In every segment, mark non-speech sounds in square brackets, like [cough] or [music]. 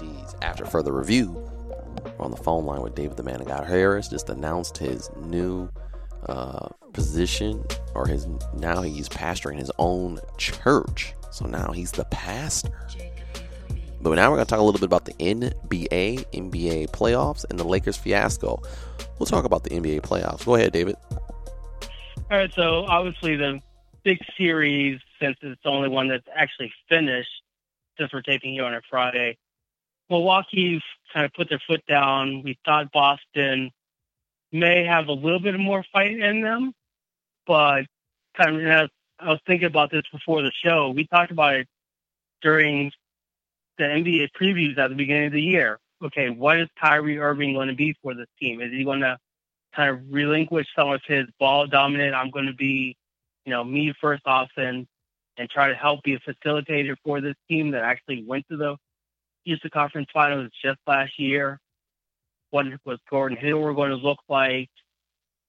88.3 After further review, we're on the phone line with David the Man of God Harris. Just announced his new uh, position, or his now he's pastoring his own church. So now he's the pastor. But now we're going to talk a little bit about the NBA, NBA playoffs, and the Lakers fiasco. We'll talk about the NBA playoffs. Go ahead, David. All right. So obviously the big series, since it's the only one that's actually finished, since we're taping here on a Friday, Milwaukee kind of put their foot down. We thought Boston may have a little bit more fight in them, but kind of, I was thinking about this before the show. We talked about it during the NBA previews at the beginning of the year. Okay, what is Kyrie Irving going to be for this team? Is he going to kind of relinquish some of his ball dominant? I'm going to be, you know, me first offense and try to help be a facilitator for this team that actually went to the Eastern Conference Finals just last year. What was Gordon Hayward going to look like?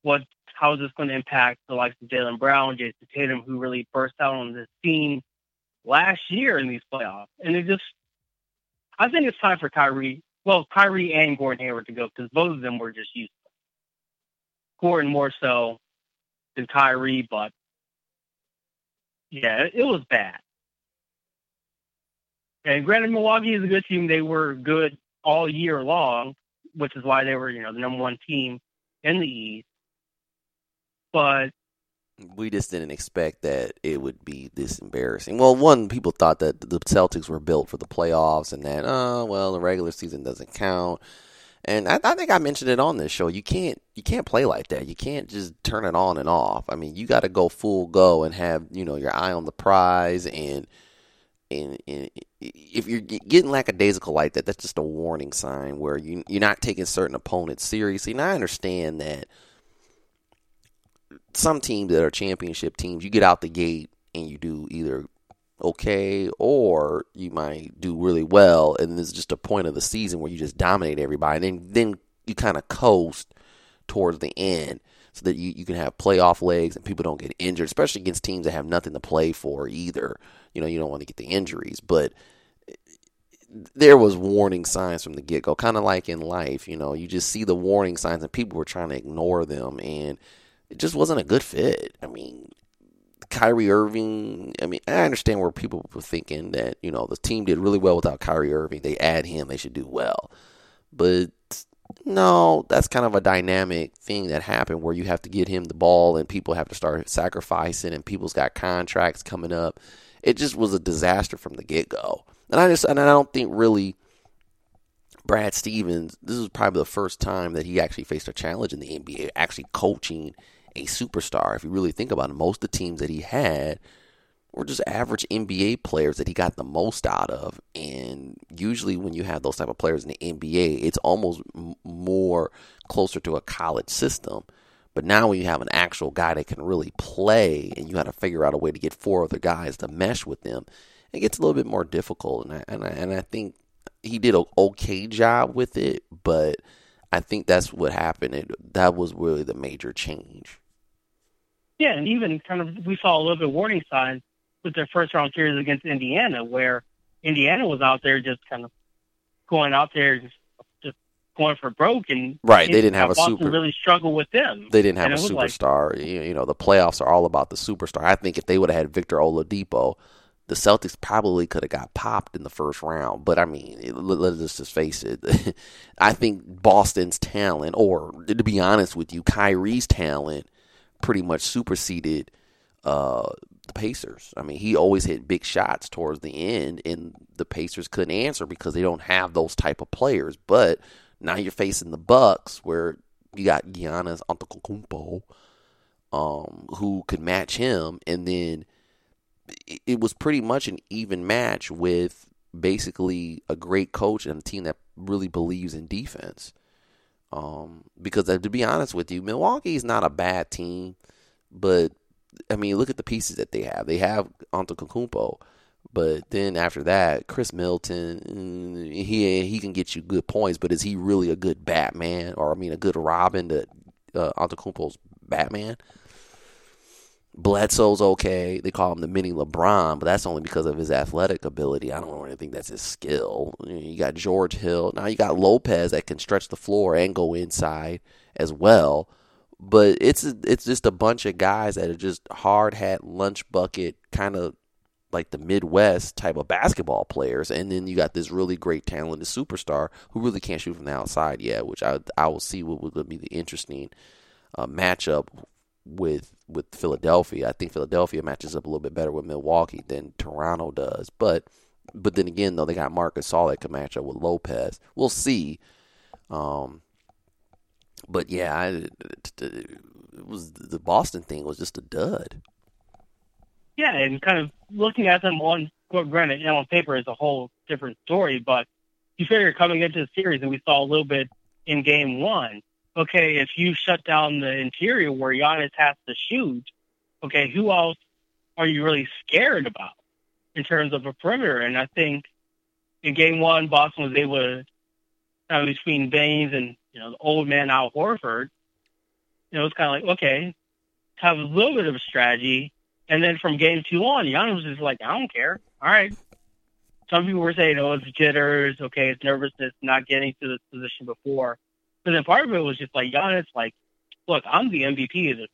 What how is this going to impact the likes of Jaylen Brown, Jayson Tatum, who really burst out on the scene last year in these playoffs? And it just, I think it's time for Kyrie, well, Kyrie and Gordon Hayward to go because both of them were just useless. Gordon more so than Kyrie, but yeah, it was bad. And granted, Milwaukee is a good team. They were good all year long, which is why they were, you know, the number one team in the East. But we just didn't expect that it would be this embarrassing. Well, one, people thought that the Celtics were built for the playoffs and that, oh, well, the regular season doesn't count. And I, I think I mentioned it on this show. You can't you can't play like that. You can't just turn it on and off. I mean, you got to go full go and have you know your eye on the prize. And if you're getting lackadaisical like that, that's just a warning sign where you you're not taking certain opponents seriously. And I understand that some teams that are championship teams, you get out the gate and you do either okay or you might do really well and there's just a point of the season where you just dominate everybody and then then you kind of coast towards the end so that you, you can have playoff legs and people don't get injured especially against teams that have nothing to play for either you know you don't want to get the injuries but there was warning signs from the get-go kind of like in life you know you just see the warning signs and people were trying to ignore them and it just wasn't a good fit i mean Kyrie Irving, I mean, I understand where people were thinking that, you know, the team did really well without Kyrie Irving. They add him, they should do well. But no, that's kind of a dynamic thing that happened where you have to get him the ball and people have to start sacrificing and people's got contracts coming up. It just was a disaster from the get go. And I just, and I don't think really Brad Stevens, this is probably the first time that he actually faced a challenge in the NBA, actually coaching a superstar. If you really think about it, most of the teams that he had were just average NBA players that he got the most out of. And usually, when you have those type of players in the NBA, it's almost m- more closer to a college system. But now, when you have an actual guy that can really play, and you have to figure out a way to get four other guys to mesh with them, it gets a little bit more difficult. And I and I, and I think he did an okay job with it, but I think that's what happened. It, that was really the major change. Yeah, and even kind of we saw a little bit of warning signs with their first round series against Indiana, where Indiana was out there just kind of going out there just, just going for broke, and right, they didn't have a super. Really struggled with them. They didn't have And a was like- superstar. you, know, the playoffs are all about the superstar. I think if they would have had Victor Oladipo, the Celtics probably could have got popped in the first round. But I mean, it- let, let's just face it. [laughs] I think Boston's talent, or to be honest with you, Kyrie's talent, pretty much superseded uh, the Pacers. I mean, he always hit big shots towards the end, and the Pacers couldn't answer because they don't have those type of players. But now you're facing the Bucks, where you got Giannis Antetokounmpo, um, who could match him, and then it was pretty much an even match with basically a great coach and a team that really believes in defense. Um, because uh, to be honest with you, Milwaukee is not a bad team, but I mean, look at the pieces that they have. They have Antetokounmpo, but then after that, Khris Middleton, mm, he he can get you good points, but is he really a good Batman or I mean a good Robin to uh, Antetokounmpo's Batman? Bledsoe's okay. They call him the mini LeBron, but that's only because of his athletic ability. I don't really think that's his skill. You got George Hill. Now you got Lopez that can stretch the floor and go inside as well. But it's it's just a bunch of guys that are just hard hat, lunch bucket, kind of like the Midwest type of basketball players. And then you got this really great talented superstar who really can't shoot from the outside yet, which I I will see what would be the interesting uh, matchup with with Philadelphia. I think Philadelphia matches up a little bit better with Milwaukee than Toronto does. But but then again, though, they got Marcus Gasol that can match up with Lopez. We'll see. Um, but yeah, I, uh, it was the Boston thing was just a dud. Yeah, and kind of looking at them on granted, and on paper is a whole different story, but you figure coming into the series, and we saw a little bit in Game One okay, if you shut down the interior where Giannis has to shoot, okay, who else are you really scared about in terms of a perimeter? And I think in game one, Boston was able to, of between Baynes and, you know, the old man Al Horford, you know, it's kind of like, okay, have a little bit of a strategy. And then from game two on, Giannis was just like, I don't care. All right. Some people were saying, oh, it's jitters. Okay, it's nervousness, not getting to this position before. But then part of it was just like Giannis, like, look, I'm the MVP of the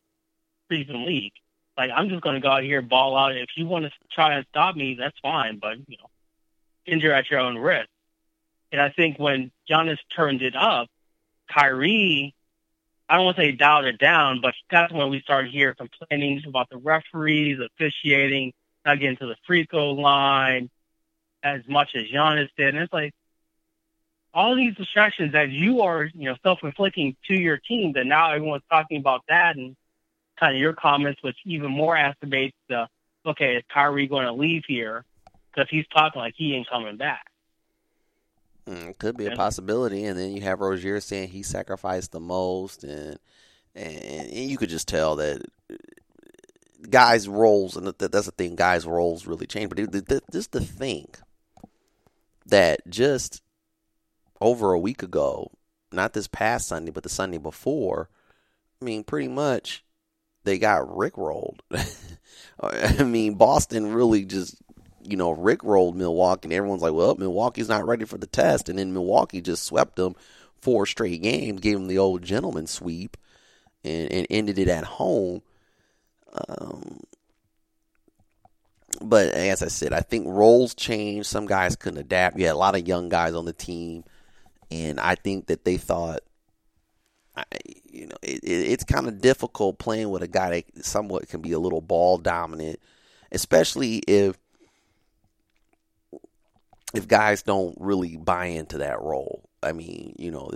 freaking league. Like, I'm just going to go out here, ball out. If you want to try and stop me, that's fine. But you know, injure at your own risk. And I think when Giannis turned it up, Kyrie, I don't want to say dialed it down, but that's when we started hearing complaining about the referees, officiating, not getting to the free throw line as much as Giannis did. And it's like, all these distractions that you are, you know, self-inflicting to your team that now everyone's talking about that and kind of your comments, which even more exacerbates the, okay, is Kyrie going to leave here? Because he's talking like he ain't coming back. Mm, it could be a possibility. And then you have Rozier saying he sacrificed the most and, and, and you could just tell that guys' roles, and that's the thing, guys' roles really change. But this the thing that just over a week ago, not this past Sunday, but the Sunday before, I mean, pretty much they got rickrolled. [laughs] I mean, Boston really just, you know, rickrolled Milwaukee, and everyone's like, well, Milwaukee's not ready for the test. And then Milwaukee just swept them four straight games, gave them the old gentleman sweep, and, and ended it at home. Um, but as I said, I think roles change. Some guys couldn't adapt. You had a lot of young guys on the team and I think that they thought, you know, it, it's kind of difficult playing with a guy that somewhat can be a little ball dominant, especially if if guys don't really buy into that role. I mean, you know,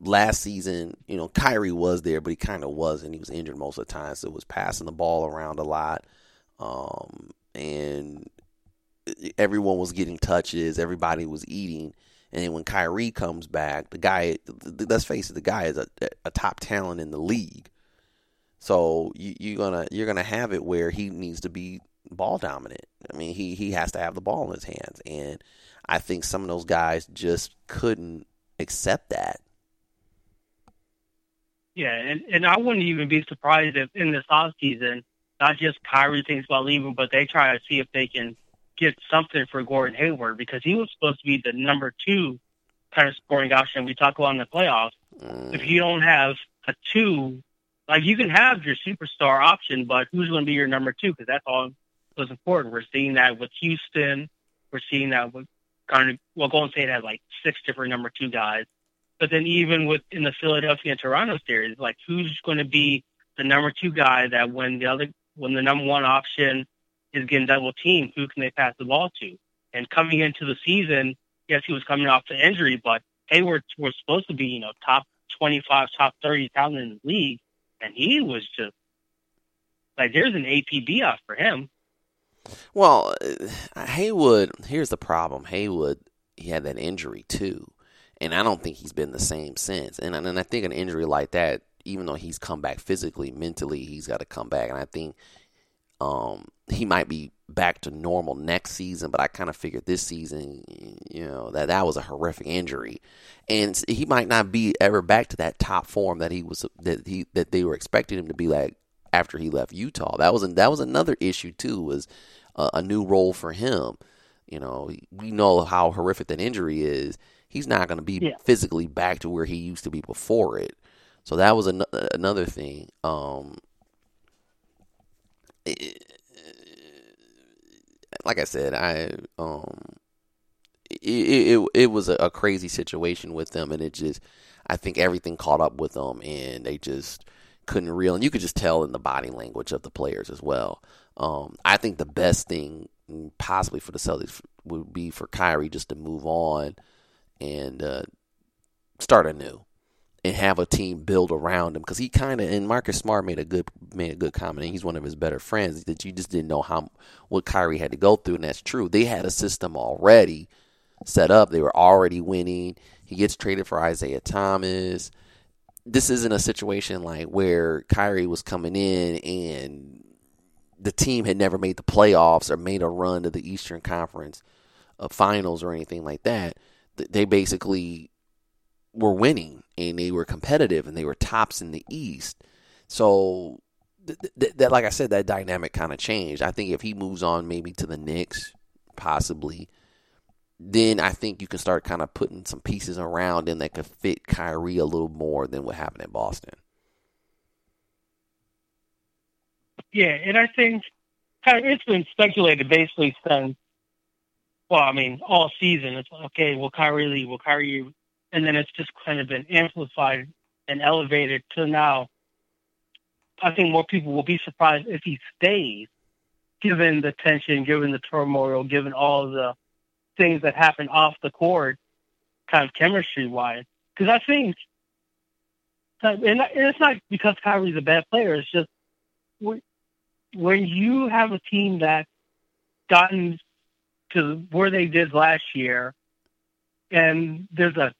last season, you know, Kyrie was there, but he kind of wasn't. He was injured most of the time, so it was passing the ball around a lot. Um, and everyone was getting touches, everybody was eating. And then when Kyrie comes back, the guy, let's face it, the guy is a, a top talent in the league. So you, you're gonna you're gonna have it where he needs to be ball dominant. I mean, he he has to have the ball in his hands, and I think some of those guys just couldn't accept that. Yeah, and and I wouldn't even be surprised if in this off season, not just Kyrie thinks about leaving, but they try to see if they can get something for Gordon Hayward because he was supposed to be the number two kind of scoring option we talk about in the playoffs. Mm. If you don't have a two, like you can have your superstar option, but who's going to be your number two? Because that's all was important. We're seeing that with Houston. We're seeing that with kind of well, Golden State has like six different number two guys. But then even with in the Philadelphia and Toronto series, like who's going to be the number two guy that when the other when the number one option is getting double teamed, who can they pass the ball to? And coming into the season, yes, he was coming off the injury, but Hayward was supposed to be, you know, top 25, top 30 talent in the league, and he was just like there's an APB out for him. Well, uh, Haywood. Here's the problem. Haywood. He had that injury too, and I don't think he's been the same since. And and I think an injury like that, even though he's come back physically, mentally, he's got to come back. And I think um, he might be back to normal next season, but I kind of figured this season, you know, that that was a horrific injury, and he might not be ever back to that top form that he was that he that they were expecting him to be like after he left Utah. That was that was another issue too. Was a, a new role for him. You know, we know how horrific that injury is. He's not going to be Yeah. physically back to where he used to be before it. So that was an, another thing. Um, it- like I said, I um, it it, it was a, a crazy situation with them, and it just I think everything caught up with them, and they just couldn't reel. And you could just tell in the body language of the players as well. Um, I think the best thing possibly for the Celtics would be for Kyrie just to move on and uh, start anew and have a team build around him because he kind of and Marcus Smart made a good made a good comment. And he's one of his better friends that you just didn't know how what Kyrie had to go through, and that's true. They had a system already set up. They were already winning. He gets traded for Isaiah Thomas. This isn't a situation like where Kyrie was coming in and the team had never made the playoffs or made a run to the Eastern Conference uh, Finals or anything like that. They basically were winning and they were competitive and they were tops in the East. So th- th- that, like I said, that dynamic kind of changed. I think if he moves on, maybe to the Knicks, possibly, then I think you can start kind of putting some pieces around him that could fit Kyrie a little more than what happened in Boston. Yeah, and I think it's been speculated basically since, well, I mean, all season. It's like, okay, will Kyrie leave? Will Kyrie? And then it's just kind of been amplified and elevated to now. I think more people will be surprised if he stays, given the tension, given the turmoil, given all the things that happen off the court, kind of chemistry wise. Because I think, and it's not because Kyrie's a bad player. It's just when you have a team that gotten to where they did last year, and there's a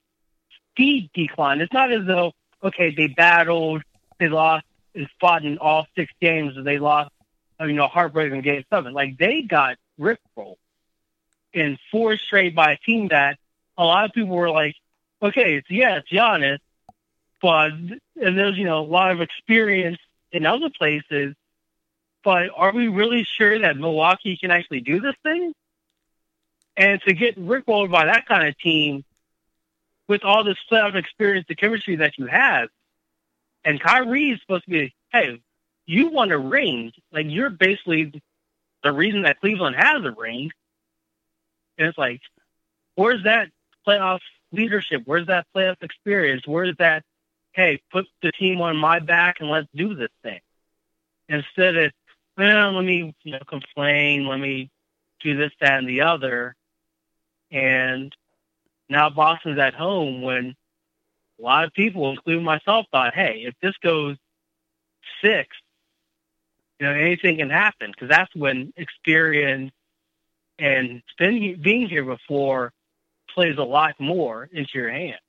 speed decline. It's not as though okay they battled, they lost, and fought in all six games, and they lost, you know, heartbreaking game seven. Like they got rickrolled in four straight by a team that a lot of people were like, okay, it's yeah, it's Giannis, but and there's you know a lot of experience in other places. But are we really sure that Milwaukee can actually do this thing? And to get rickrolled by that kind of team with all this playoff experience, the chemistry that you have, and Kyrie is supposed to be, hey, you won a ring. Like you're basically the reason that Cleveland has a ring. And it's like, where's that playoff leadership? Where's that playoff experience? Where's that, hey, put the team on my back and let's do this thing? Instead of, well, let me you know, complain, let me do this, that, and the other. And now Boston's at home when a lot of people, including myself, thought, hey, if this goes six, you know, anything can happen because that's when experience and been, being here before plays a lot more into your hand.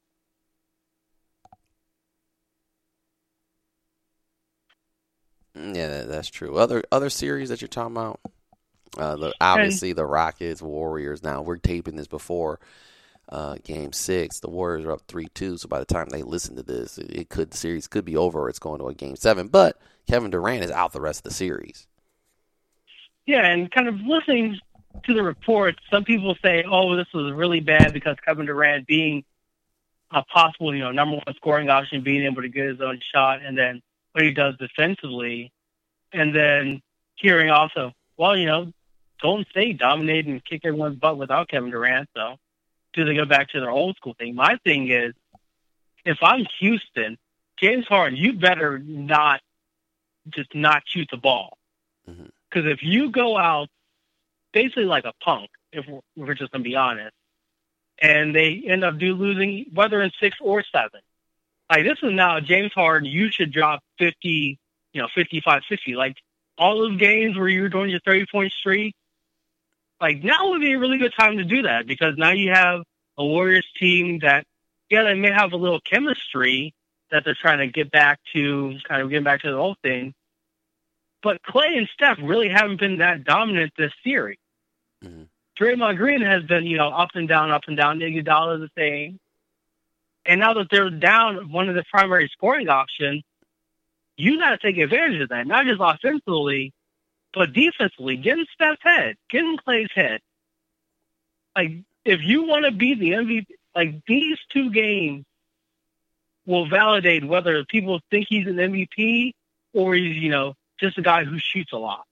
Mm, Yeah, that, that's true. Other other series that you're talking about, uh, the, obviously the Rockets, Warriors. Now we're taping this before uh, Game Six. The Warriors are up three two, so by the time they listen to this, it, it could the series could be over. Or it's going to a Game Seven, but Kevin Durant is out the rest of the series. Yeah, and kind of listening to the reports, some people say, "Oh, this was really bad because Kevin Durant being a possible, you know, number one scoring option, being able to get his own shot, and then what he does defensively, and then hearing also, well, you know, Golden State dominated and kicked everyone's butt without Kevin Durant, so do they go back to their old school thing? My thing is, if I'm Houston, James Harden, you better not just not shoot the ball. Mm-hmm. Because if you go out basically like a punk, if we're, if we're just going to be honest, and they end up do losing, whether in six or seven, Like this is now James Harden. You should drop 50, you know, 55, 60. Like all those games where you were doing your 30 point streak. Like now would be a really good time to do that because now you have a Warriors team that, yeah, they may have a little chemistry that they're trying to get back to, kind of getting back to the old thing. But Clay and Steph really haven't been that dominant this series. Mhm. Draymond Green has been, you know, up and down, up and down. Iguodala the same. And now that they're down one of the primary scoring options, you got to take advantage of that. Not just offensively, but defensively. Get in Steph's head. Get in Clay's head. Like, if you want to be the MVP, like these two games will validate whether people think he's an MVP or he's, you know, just a guy who shoots a lot.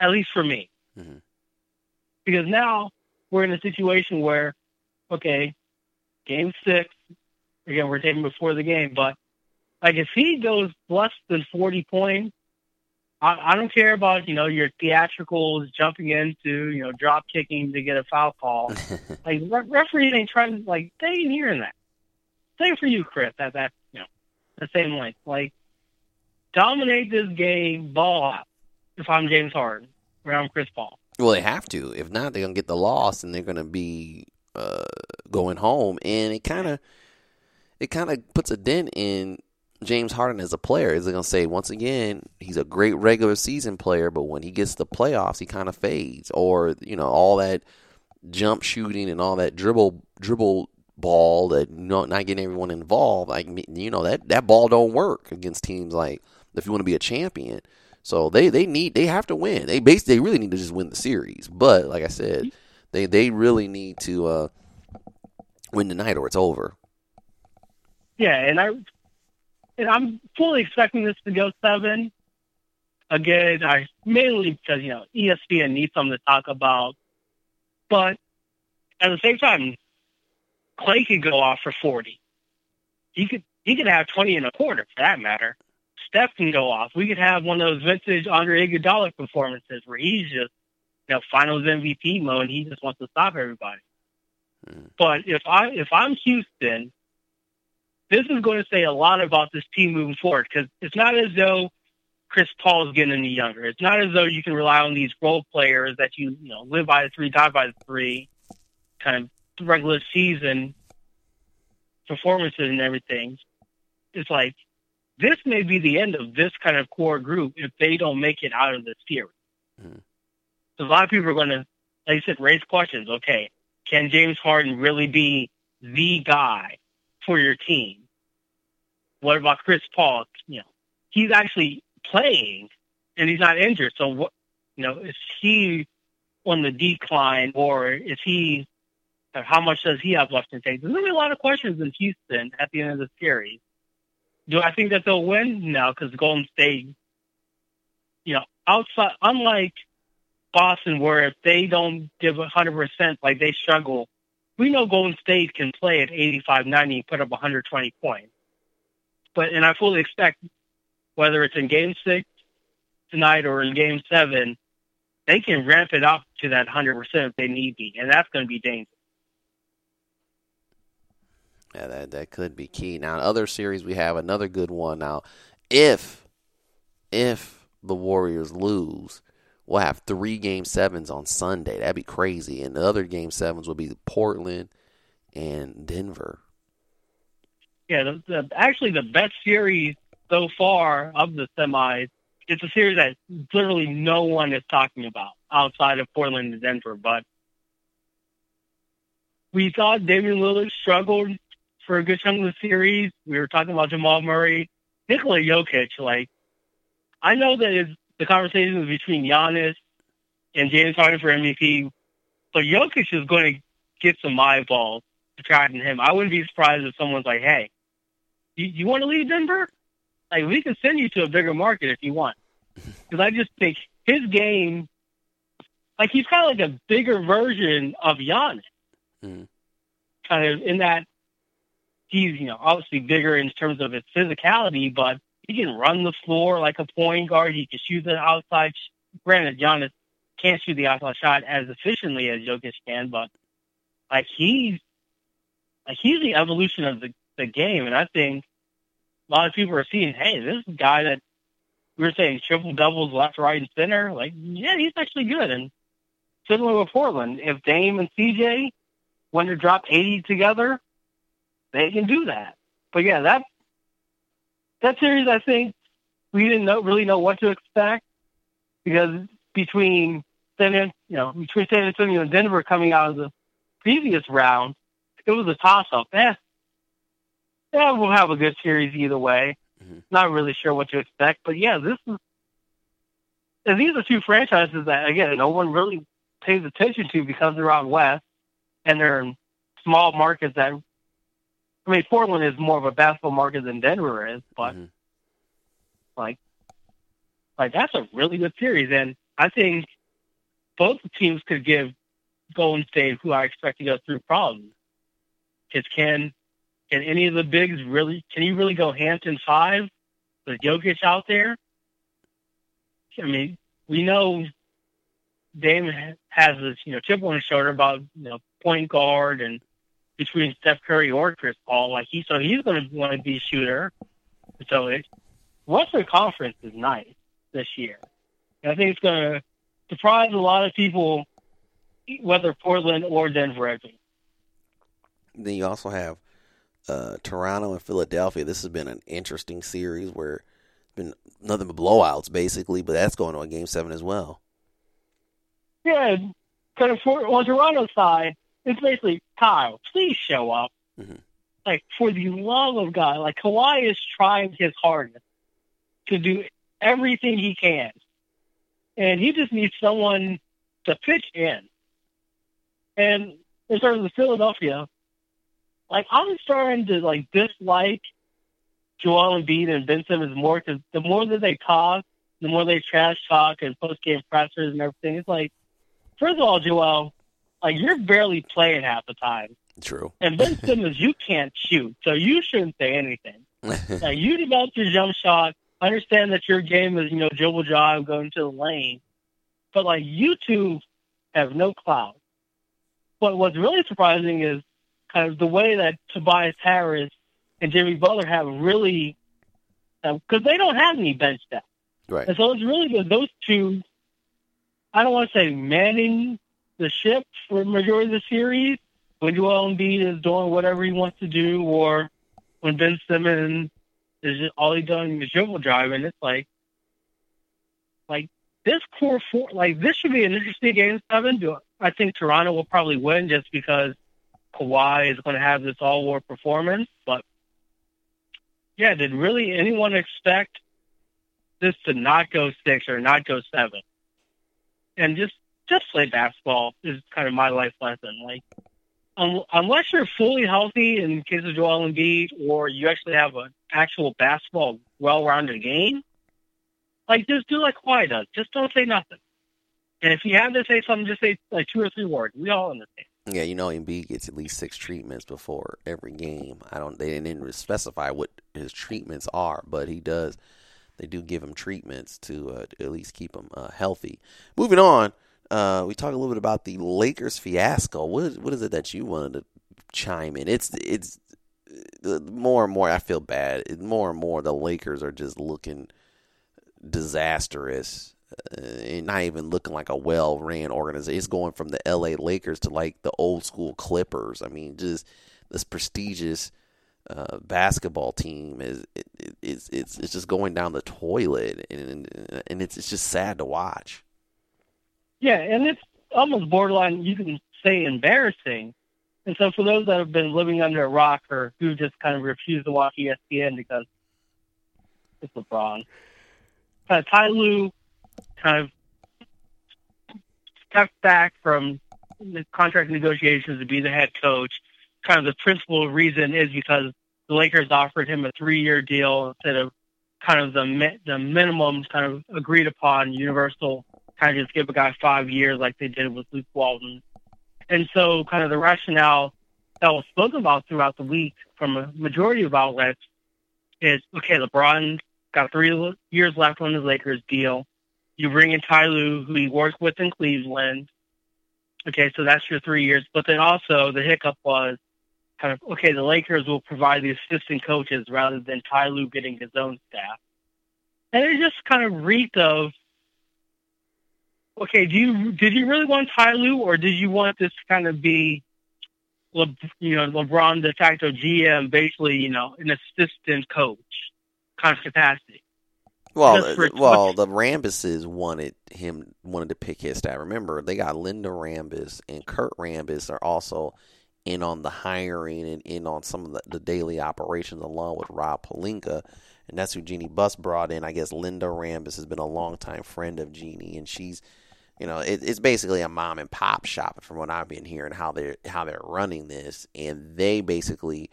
At least for me. Mhm. Because now we're in a situation where, okay, game six, again, we're taking before the game, but like if he goes less than 40 points, I, I don't care about, you know, your theatricals jumping into, you know, drop kicking to get a foul call. [laughs] like re- referees ain't trying to, like, they ain't hearing that. Same for you, Chris, at that, you know, the same length. Like, dominate this game, ball out. If I'm James Harden, or I'm Chris Paul. Well, they have to. If not, they're gonna get the loss, and they're gonna be uh, going home. And it kind of, it kind of puts a dent in James Harden as a player. Is gonna say once again he's a great regular season player, but when he gets the playoffs, he kind of fades, or you know all that jump shooting and all that dribble dribble ball that not not getting everyone involved. Like you know that that ball don't work against teams like if you want to be a champion. So they, they need they have to win. They basically they really need to just win the series. But like I said, they they really need to uh, win tonight or it's over. Yeah, and I and I'm fully expecting this to go seven. Again, I mainly because you know ESPN needs something to talk about, but at the same time, Clay could go off for forty. He could he could have twenty and a quarter for that matter. Steph can go off. We could have one of those vintage Andre Iguodala performances where he's just you know Finals MVP mode. and He just wants to stop everybody. Hmm. But if I if I'm Houston, this is going to say a lot about this team moving forward because it's not as though Chris Paul is getting any younger. It's not as though you can rely on these role players that you you know live by the three, die by the three, kind of regular season performances and everything. It's like this may be the end of this kind of core group if they don't make it out of the series. Mhm. So a lot of people are going to, like you said, raise questions. Okay, can James Harden really be the guy for your team? What about Chris Paul? You know, he's actually playing and he's not injured. So what, you know, is he on the decline or is he, or how much does he have left in tank? There's going to be a lot of questions in Houston at the end of the series. Do I think that they'll win? No, because Golden State, you know, outside, unlike Boston, where if they don't give 100%, like they struggle, we know Golden State can play at 85 90 and put up 120 points. But, and I fully expect whether it's in game six tonight or in game seven, they can ramp it up to that 100% if they need be. And that's going to be dangerous. Yeah, that that could be key. Now, other series we have another good one. Now, if if the Warriors lose, we'll have three game sevens on Sunday. That'd be crazy. And the other game sevens will be Portland and Denver. Yeah, the, the, actually the best series so far of the semis. It's a series that literally no one is talking about outside of Portland and Denver. But we thought Damian Lillard struggled for a good chunk of the series. We were talking about Jamal Murray, Nikola Jokic. Like, I know that the conversation is between Giannis and James Harden for MVP, but Jokic is going to get some eyeballs attracting him. I wouldn't be surprised if someone's like, "Hey, you, you want to leave Denver? Like, we can send you to a bigger market if you want." [laughs] Because I just think his game, like he's kind of like a bigger version of Giannis, Mhm. kind of in that he's you know obviously bigger in terms of his physicality, but he can run the floor like a point guard. He can shoot the outside. Granted, Giannis can't shoot the outside shot as efficiently as Jokic can, but like he's like he's the evolution of the the game. And I think a lot of people are seeing, hey, this guy that we were saying triple doubles left, right, and center. Like, yeah, he's actually good. And similar with Portland, if Dame and CJ want to drop 80 together, they can do that. But yeah, that that series, I think we didn't know, really know what to expect because between San, you know, between San Antonio and Denver coming out of the previous round, it was a toss-up. Eh, yeah, we'll have a good series either way. Mhm. Not really sure what to expect, but yeah, this is. And these are two franchises that again no one really pays attention to because they're out west and they're in small markets that. I mean, Portland is more of a basketball market than Denver is, but Mhm. like, like that's a really good series, and I think both teams could give Golden State, who I expect to go through, problems. Because can can any of the bigs really? Can you really go Hampton five with Jokic out there? I mean, we know Dame has this, you know, chip on his shoulder about you know point guard and between Steph Curry or Chris Paul. Like he, so he's going to want to be a shooter. So it, Western Conference is nice this year. And I think it's going to surprise a lot of people, whether Portland or Denver. I think. Then you also have uh, Toronto and Philadelphia. This has been an interesting series where it's been nothing but blowouts basically, but that's going on Game Seven as well. Yeah, kind of for, on Toronto's side, it's basically Kyle, please show up. Mhm. Like for the love of God, like Kawhi is trying his hardest to do everything he can, and he just needs someone to pitch in. And in terms of Philadelphia, like I'm starting to like dislike Joel Embiid and Ben Simmons more because the more that they talk, the more they trash talk and post game pressers and everything. It's like, first of all, Joel, like you're barely playing half the time, True. and Ben Simmons, [laughs] you can't shoot, so you shouldn't say anything. [laughs] Like you develop your jump shot. Understand that your game is, you know, dribble drive, going to the lane, but like you two have no clout. But what's really surprising is kind of the way that Tobias Harris and Jimmy Butler have really, uh, because they don't have any bench depth. right. And so it's really. Those two, I don't want to say manning the ship for the majority of the series when Joel Embiid is doing whatever he wants to do, or when Ben Simmons is just all he doing is dribble driving. It's like, like this core four, like this should be an interesting game seven. Do I think Toronto will probably win just because Kawhi is going to have this all war performance, but yeah, did really anyone expect this to not go six or not go seven? And just just play basketball is kind of my life lesson. Like, um, unless you're fully healthy in case of Joel Embiid, or you actually have an actual basketball well-rounded game, like just do like Kawhi does. Just don't say nothing. And if you have to say something, just say like two or three words. We all understand. Yeah, you know Embiid gets at least six treatments before every game. I don't. They didn't specify what his treatments are, but he does. They do give him treatments to, uh, to at least keep him uh, healthy. Moving on, uh, we talk a little bit about the Lakers fiasco. What is, what is it that you wanted to chime in? It's it's more and more I feel bad. More and more the Lakers are just looking disastrous uh, and not even looking like a well ran organization. It's going from the LA Lakers to like the old school Clippers. I mean, just this prestigious uh, basketball team is it, it, it's it's it's just going down the toilet, and and it's it's just sad to watch. Yeah, and it's almost borderline. You can say embarrassing. And so, for those that have been living under a rock or who just kind of refuse to watch ESPN because it's LeBron, of Ty Lue kind of stepped back from the contract negotiations to be the head coach. Kind of the principal reason is because the Lakers offered him a three-year deal instead of kind of the the minimum kind of agreed upon universal kind of just give a guy five years like they did with Luke Walton. And so kind of the rationale that was spoken about throughout the week from a majority of outlets is, okay, LeBron's got three years left on his Lakers deal. You bring in Ty Lue, who he worked with in Cleveland. Okay, so that's your three years. But then also the hiccup was kind of okay, the Lakers will provide the assistant coaches rather than Ty Lue getting his own staff, and it just kind of reeked of okay, do you did you really want Ty Lue or did you want this to kind of be Le, you know, LeBron de facto GM, basically, you know, an assistant coach kind of capacity. Well, well, the Rambises wanted him wanted to pick his staff. Remember, they got Linda Rambis and Kurt Rambis are also in on the hiring and in on some of the, the daily operations along with Rob Pelinka. And that's who Jeanie Buss brought in. I guess Linda Rambis has been a longtime friend of Jeanie, and she's, you know, it, it's basically a mom and pop shop from what I've been hearing how they're how they're running this, and they basically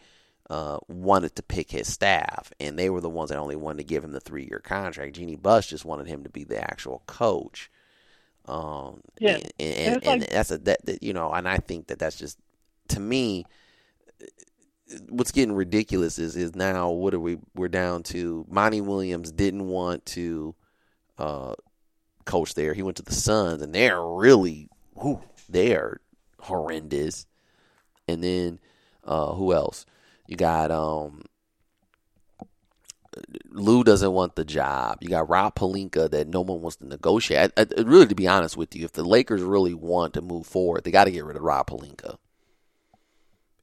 uh, wanted to pick his staff, and they were the ones that only wanted to give him the three year contract. Jeanie Buss just wanted him to be the actual coach. Um, Yeah. and, and, it's and like- that's a that, that you know, and I think that that's just to me. What's getting ridiculous is is now what are we? We're down to Monty Williams didn't want to uh, coach there. He went to the Suns, and they're really, whew, they're horrendous. And then uh, who else? You got um, Lou doesn't want the job. You got Rob Pelinka that no one wants to negotiate. I, I, really, to be honest with you, if the Lakers really want to move forward, they got to get rid of Rob Pelinka.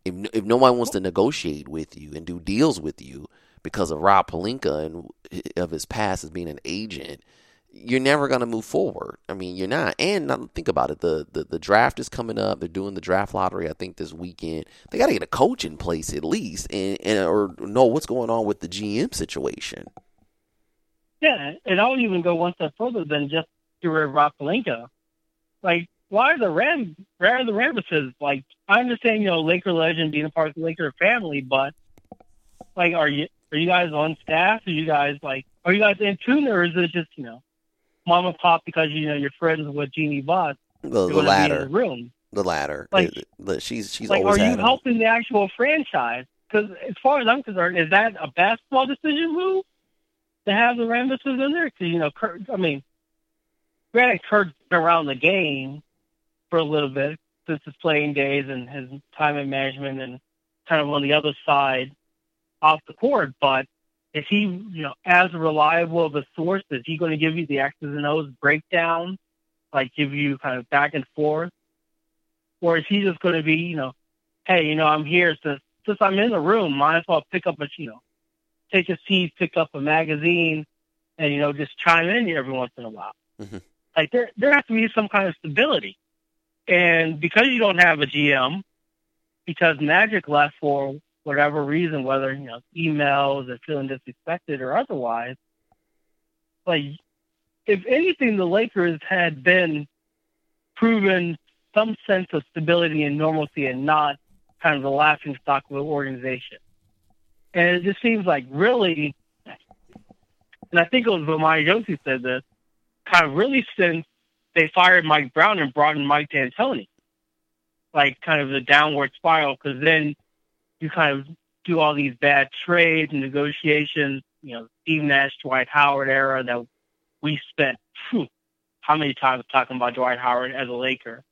If if no one wants to negotiate with you and do deals with you because of Rob Pelinka and of his past as being an agent, you're never going to move forward. I mean, you're not. And now think about it. The, the the draft is coming up. They're doing the draft lottery. I think this weekend. They got to get a coach in place at least, and, and or know what's going on with the GM situation. Yeah, and I'll even go one step further than just of Rob Like, why are the Ram, why are the Rambises? Like, I understand, you know, Laker legend being a part of the Laker family, but like, are you are you guys on staff? Are you guys like, are you guys in tune, or is it just you know, mom and pop because you know you're friends with Jeanie Buss? The, the gonna be in latter, the room. the latter. Like- It- she's she's like, always are you helping the actual franchise? Because as far as I'm concerned, is that a basketball decision move to have the Rambises in there? Because you know, Kurt, I mean, granted, Kurt's been around the game for a little bit since his playing days and his time in management and kind of on the other side off the court, but. Is he, you know, as reliable of a source? Is he going to give you the X's and O's breakdown, like give you kind of back and forth, or is he just going to be, you know, hey, you know, I'm here since since I'm in the room, might as well pick up a you know, take a seat, pick up a magazine, and you know, just chime in every once in a while. Mhm. Like there there has to be some kind of stability, and because you don't have a GM, because Magic left for whatever reason, whether you know emails or feeling disrespected or otherwise, like if anything, the Lakers had been proven some sense of stability and normalcy and not kind of the laughing stock of the organization. And it just seems like really, and I think it was Vamani Jones who said this, kind of really since they fired Mike Brown and brought in Mike D'Antoni, like kind of the downward spiral, because then you kind of do all these bad trades and negotiations, you know, Steve Nash, Dwight Howard era that we spent phew, how many times talking about Dwight Howard as a Laker.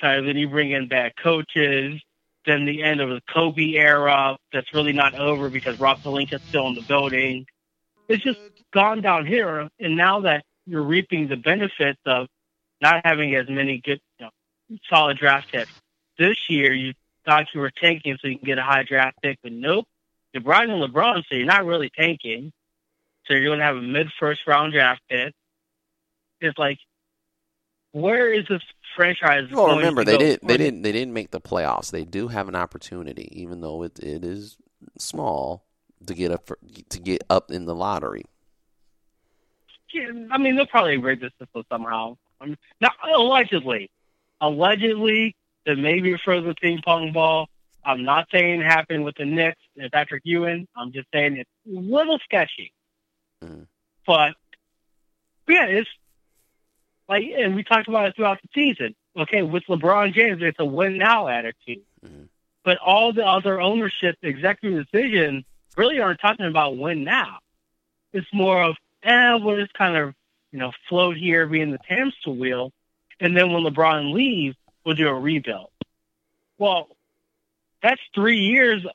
Kind of then you bring in bad coaches, then the end of the Kobe era that's really not over because Rob Pelinka's still in the building. It's just gone down here, and now that you're reaping the benefits of not having as many good, you know, solid draft picks this year, you thought you were tanking so you can get a high draft pick, but nope. You're brought LeBron, so you're not really tanking. So you're going to have a mid first round draft pick. It's like, where is this franchise? Well, going remember to they go? didn't they didn't they didn't make the playoffs. They do have an opportunity, even though it it is small, to get up for, to get up in the lottery. Yeah, I mean, they'll probably rig the system somehow. I mean, now, allegedly, allegedly, that maybe refers to ping pong ball. I'm not saying it happened with the Knicks and Patrick Ewing. I'm just saying it's a little sketchy. Mhm. But yeah, it's like, and we talked about it throughout the season. Okay, with LeBron James, it's a win now attitude. Mhm. But all the other ownership, executive decisions really aren't talking about win now. It's more of, eh, we'll just kind of, you know, float here, be in the hamster wheel. And then when LeBron leaves, we'll do a rebuild. Well, that's three years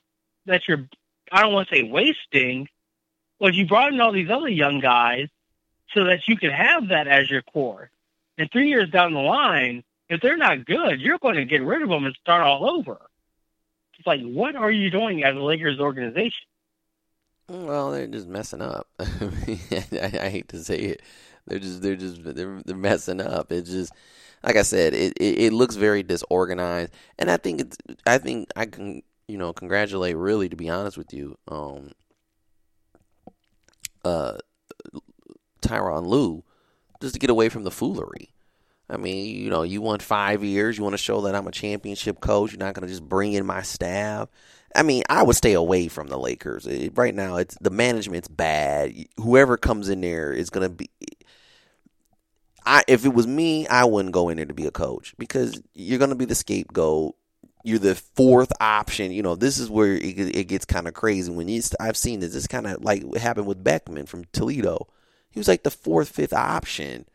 that you're. I don't want to say wasting. Well, you brought in all these other young guys so that you could have that as your core. And three years down the line, if they're not good, you're going to get rid of them and start all over. It's like, what are you doing as a Lakers organization? Well, they're just messing up. [laughs] I, I hate to say it. They're just they're just they're they're messing up. It's just like I said, it, it, it looks very disorganized, and I think it's I think I can you know congratulate really to be honest with you, um, uh, Tyronn Lue, just to get away from the foolery. I mean, you know, you want five years. You want to show that I'm a championship coach. You're not going to just bring in my staff. I mean, I would stay away from the Lakers it, right now. It's the management's bad. Whoever comes in there is going to be. I if it was me, I wouldn't go in there to be a coach because you're going to be the scapegoat. You're the fourth option. You know, this is where it, it gets kind of crazy. When you, I've seen this, it's kind of like what happened with Beckman from Toledo. He was like the fourth, fifth option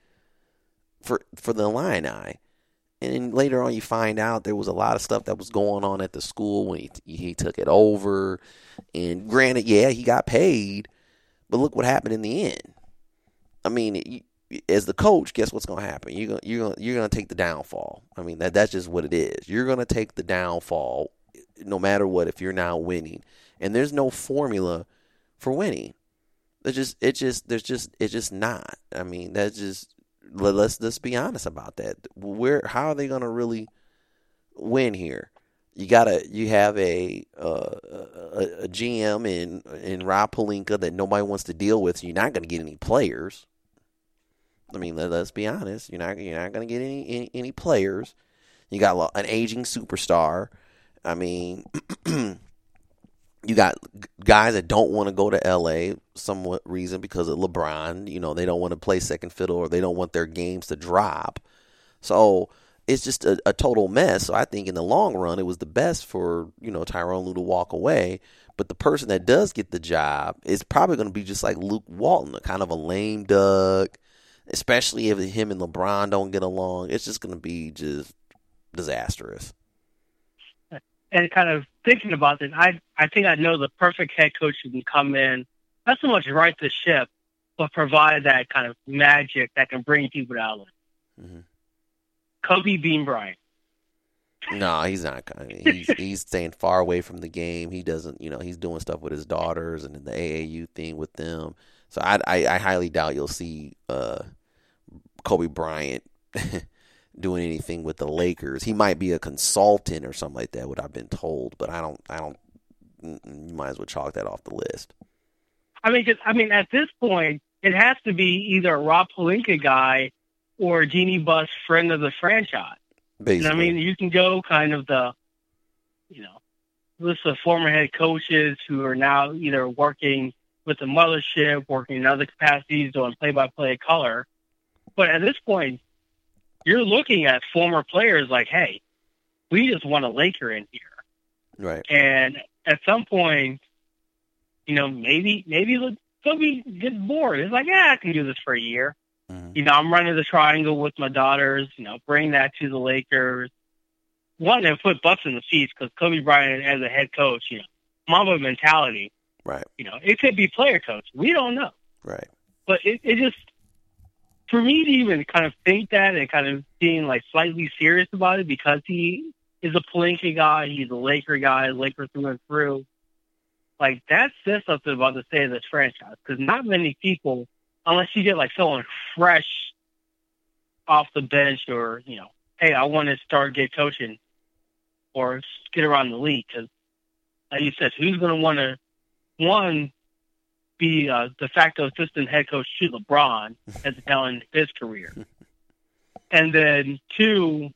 for for the Illini. And then later on, you find out there was a lot of stuff that was going on at the school when he he took it over. And granted, yeah, he got paid, but look what happened in the end. I mean, as the coach, guess what's going to happen? You're going you're going you're going to take the downfall. I mean, that that's just what it is. You're going to take the downfall, no matter what. If you're not winning, and there's no formula for winning. There's just it just there's just it's just not. I mean, that's just let's let's be honest about that. Where how are they going to really win here? You gotta you have a, uh, a a GM in in Rob Pelinka that nobody wants to deal with. So you're not going to get any players. I mean, let, us be honest. You're not you're not going to get any, any, any players. You got an aging superstar. I mean, [clears throat] you got guys that don't want to go to LA somewhat reason because of LeBron. You know, they don't want to play second fiddle or they don't want their games to drop. So it's just a, a, total mess. So I think in the long run, it was the best for you know Tyronn Lue to walk away. But the person that does get the job is probably going to be just like Luke Walton, a kind of a lame duck. Especially if him and LeBron don't get along, it's just going to be just disastrous and kind of thinking about this, I I think I know the perfect head coach who can come in, not so much right the ship, but provide that kind of magic that can bring people to LA. Mm-hmm. Kobe Bean Bryant. No, he's not. He's [laughs] he's staying far away from the game. He doesn't, you know, he's doing stuff with his daughters and the AAU thing with them. So I I, I highly doubt you'll see uh, Kobe Bryant [laughs] doing anything with the Lakers. He might be a consultant or something like that. What I've been told, but I don't. I don't. You might as well chalk that off the list. I mean, cause, I mean, at this point, it has to be either a Rob Pelinka guy or a Jeanie Buss friend of the franchise. Basically. I mean, you can go kind of the, you know, list of former head coaches who are now either working with the mothership, working in other capacities, doing play-by-play color. But at this point, you're looking at former players like, hey, we just want a Laker in here. Right. And at some point, you know, maybe maybe Kobe gets bored. It's like, yeah, I can do this for a year. Mm-hmm. You know, I'm running the triangle with my daughters. You know, bring that to the Lakers. One, to put butts in the seats because Kobe Bryant, as a head coach, you know, Mamba mentality. Right. You know, it could be player coach. We don't know. Right. But it, it just for me to even kind of think that and kind of being like slightly serious about it because he is a Pelinka guy, he's a Laker guy, Laker through and through. Like that says something about the state of this franchise because not many people, unless you get like someone fresh off the bench or you know, hey, I want to start get coaching or get around the league because, like you said, who's going to want to one be uh, de facto assistant head coach to LeBron at the tail end of his career. [laughs] And then two,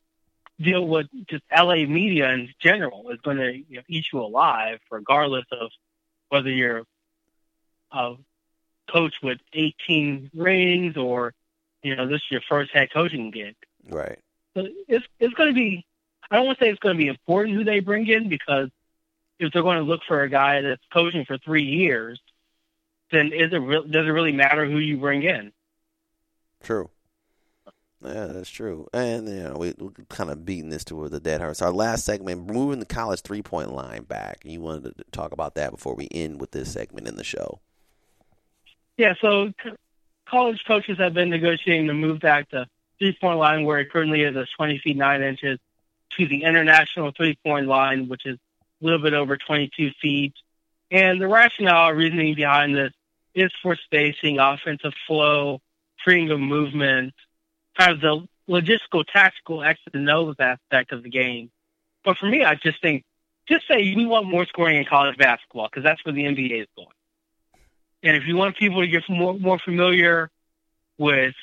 deal with just LA media in general is going to you know, eat you alive, regardless of whether you're a coach with 18 rings or you know this is your first head coaching gig. Right. So it's it's going to be. I don't want to say it's going to be important who they bring in because if they're going to look for a guy that's coaching for three years, then is it re- does it really matter who you bring in? True. Yeah, that's true. And you know, we, we kind of beating this to the dead horse. Our last segment, moving the college three point line back. You wanted to talk about that before we end with this segment in the show. Yeah, so college coaches have been negotiating to move back the three point line where it currently is at 20 feet 9 inches to the international three point line, which is little bit over 22 feet. And the rationale, reasoning behind this is for spacing, offensive flow, freeing of movement, kind of the logistical, tactical X and O's aspect of the game. But for me, I just think, just say we want more scoring in college basketball because that's where the NBA is going. And if you want people to get more more familiar with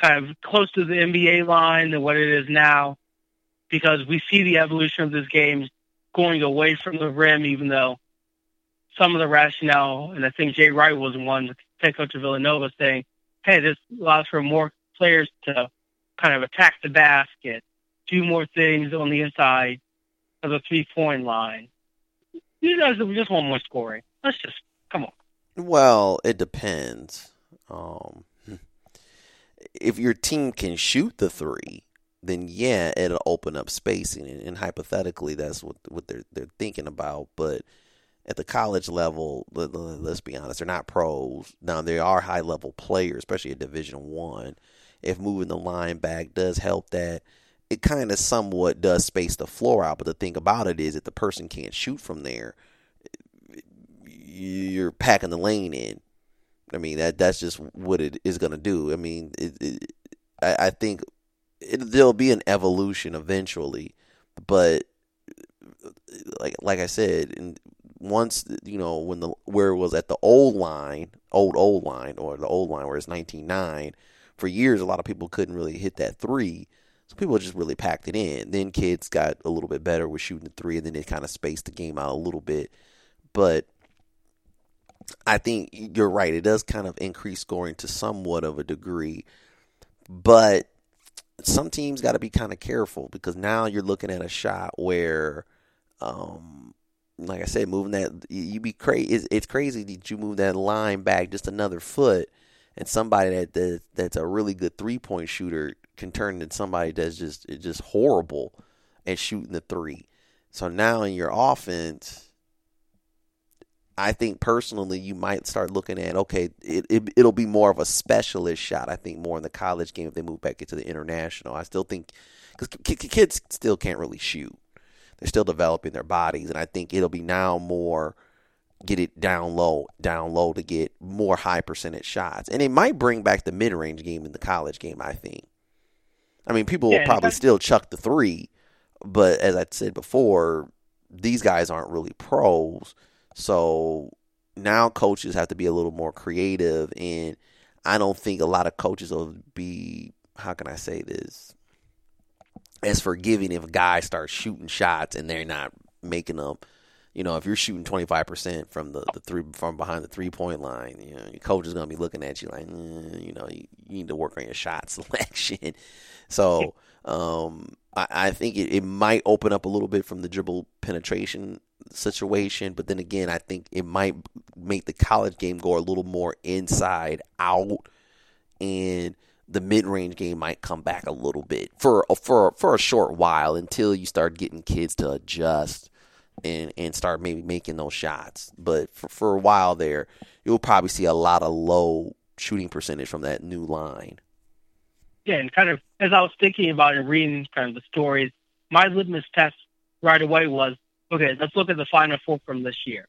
kind of close to the NBA line than what it is now, because we see the evolution of this game going away from the rim, even though some of the rationale, and I think Jay Wright was one, the head coach of Villanova, saying, hey, this allows for more players to kind of attack the basket, do more things on the inside of the three point line. You guys just want more scoring. Let's just come on. Well, it depends. Um, [laughs] if your team can shoot the three, then yeah, it'll open up spacing, and, and hypothetically, that's what what they're they're thinking about. But at the college level, let, us be honest, they're not pros. Now they are high level players, especially at Division One. If moving the line back does help that, it kind of somewhat does space the floor out. But the thing about it is, if the person can't shoot from there, you're packing the lane in. I mean that that's just what it is going to do. I mean, it, it, I, I think it, there'll be an evolution eventually, but like like I said, and once you know when the where it was at the old line, old old line, or the old line where it's nineteen nine, for years a lot of people couldn't really hit that three. So people just really packed it in. Then kids got a little bit better with shooting the three, and then they kind of spaced the game out a little bit. But I think you're right. It does kind of increase scoring to somewhat of a degree, but some teams got to be kind of careful because now you're looking at a shot where, um, like I said, moving that you be crazy. It's, it's, crazy that you move that line back just another foot, and somebody that, that that's a really good three point shooter can turn into somebody that's just just horrible at shooting the three. So now in your offense I think personally, you might start looking at okay, it, it it'll be more of a specialist shot. I think more in the college game if they move back into the international. I still think because kids still can't really shoot; they're still developing their bodies, and I think it'll be now more get it down low, down low to get more high percentage shots, and it might bring back the mid range game in the college game. I think. I mean, people yeah, will probably still chuck the three, but as I said before, these guys aren't really pros. So now coaches have to be a little more creative, and I don't think a lot of coaches will be. How can I say this? As forgiving if a guy starts shooting shots and they're not making them. You know, if you're shooting 25% from the, the three from behind the three point line, you know, your coach is going to be looking at you like, mm, you know, you, you, need to work on your shot [laughs] selection. So, um, I, I think it, it might open up a little bit from the dribble penetration situation, but then again, I think it might make the college game go a little more inside out, and the mid range game might come back a little bit for for for a short while until you start getting kids to adjust and and start maybe making those shots. But for for a while there, you'll probably see a lot of low shooting percentage from that new line. Yeah, and kind of as I was thinking about and reading kind of the stories, my litmus test right away was okay, let's look at the final four from this year.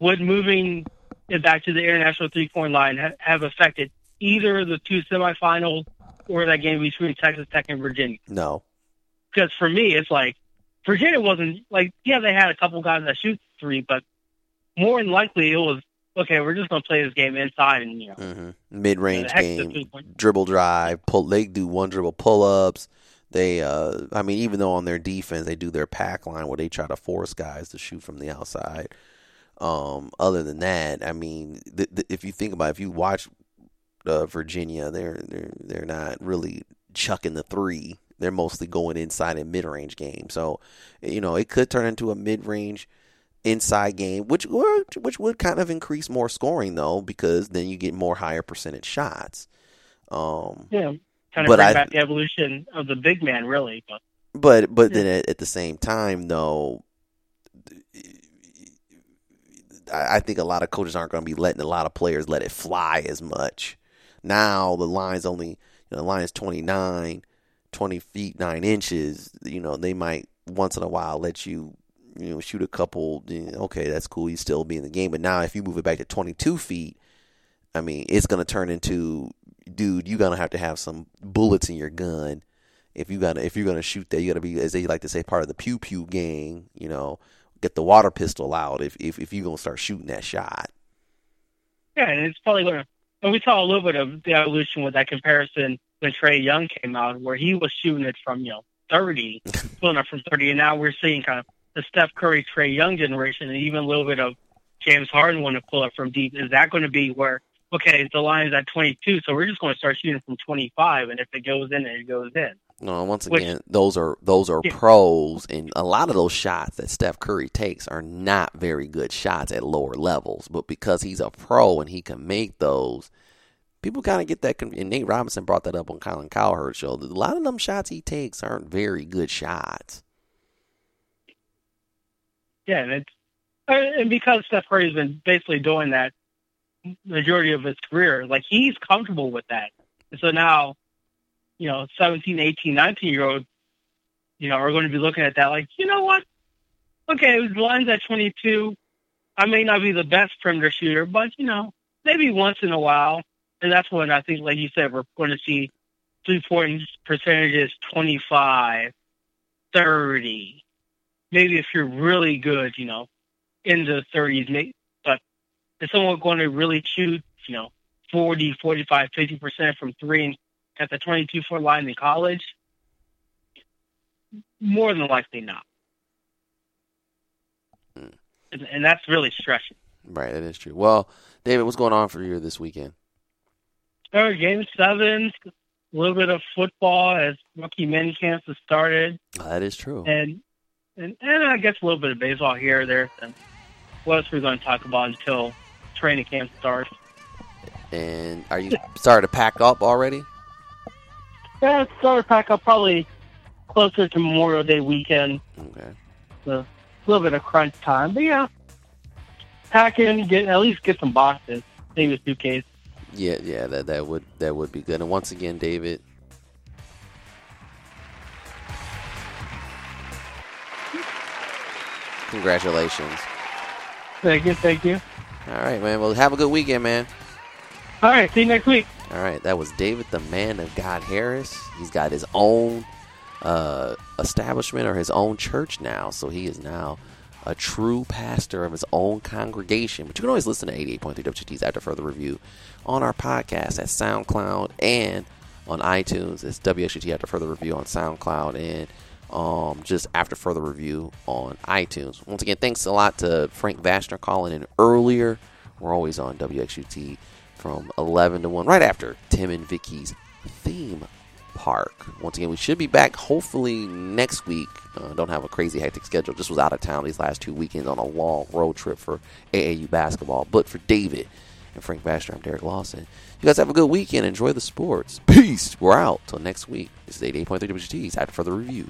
Would moving it back to the international three point line ha- have affected either the two semifinals or that game between Texas Tech and Virginia? No. Because for me, it's like Virginia wasn't like, yeah, they had a couple guys that shoot three, but more than likely it was okay. We're just going to play this game inside and you know mm-hmm. mid range game, dribble drive, pull. They do one dribble pull ups. They, uh, I mean, even though on their defense they do their pack line where they try to force guys to shoot from the outside. Um, other than that, I mean, th- th- if you think about, it, if you watch uh, Virginia, they're they're they're not really chucking the three. They're mostly going inside in mid range game. So, you know, it could turn into a mid range inside game, which which would kind of increase more scoring though, because then you get more higher percentage shots. Um, yeah, kind of But bring I- back the evolution of the big man, really. But But but Yeah. then at, at the same time, though, I, I think a lot of coaches aren't going to be letting a lot of players let it fly as much. Now the line's only you know, the line's 29, 20 feet nine inches. You know they might once in a while let you you know shoot a couple. You know, okay, that's cool. You still be in the game. But now if you move it back to 22 feet, I mean it's going to turn into dude. You're going to have to have some bullets in your gun if you gonna if you're gonna shoot that, you gotta be as they like to say part of the pew pew gang. You know, get the water pistol out if if, if you're gonna start shooting that shot. yeah, and it's probably to. And we saw a little bit of the evolution with that comparison when Trae Young came out, where he was shooting it from you know 30, [laughs] pulling up from 30, and now we're seeing kind of the Steph Curry, Trae Young generation, and even a little bit of James Harden want to pull up from deep. Is that going to be where okay, the line is at 22, so we're just going to start shooting from 25, and if it goes in, it goes in. No, once Which- again, those are those are Yeah. pros, and a lot of those shots that Steph Curry takes are not very good shots at lower levels. But because he's a pro and he can make those, people kind of get that. And Nate Robinson brought that up on Colin Cowherd's show. A lot of them shots he takes aren't very good shots. Yeah, and it's uh, and because Steph Curry's been basically doing that majority of his career, like he's comfortable with that. And so now, you know, 17, 18, 19 year olds, you know, are going to be looking at that like, you know what? Okay, the line's at 22. I may not be the best perimeter shooter, but, you know, maybe once in a while. And that's when I think, like you said, we're going to see three point percentages 25, 30. Maybe if you're really good, you know, in the 30s, may- but is someone going to really shoot, you know, 40, 45, 50% from three and at the 22 foot line in college? More than likely not. Hmm. And, and that's really stretching. Right, that is true. Well, David, what's going on for you this weekend? All right, game sevens, a little bit of football as rookie mini camps has started, that is true. and, and and I guess a little bit of baseball here or there. And what else are we going to talk about until training camp starts? And are you starting to pack up already? Yeah, starting to pack up probably closer to Memorial Day weekend. Okay. So a little bit of crunch time, but yeah, pack in, get at least get some boxes, maybe a suitcase. Yeah, yeah, that that would that would be good. And once again, David, congratulations. Thank you, thank you. All right, man. Well, have a good weekend, man. All right, see you next week. All right, that was David, the man of God Harris. He's got his own uh, establishment or his own church now, so he is now a true pastor of his own congregation. But you can always listen to 88.3 WT's After Further Review on our podcast at SoundCloud and on iTunes. It's WXUT After Further Review on SoundCloud and um, just After Further Review on iTunes. Once again, thanks a lot to Frank Vashner calling in earlier. We're always on WXUT from 11 to 1, right after Tim and Vicky's theme park. Once again, we should be back hopefully next week. Uh, don't have a crazy hectic schedule. Just was out of town these last two weekends on a long road trip for AAU basketball. But for David and Frank Baxter, I'm Derek Lawson. You guys have a good weekend. Enjoy the sports. Peace. We're out. Till next week. This is 88.3 WGT's After Further Review.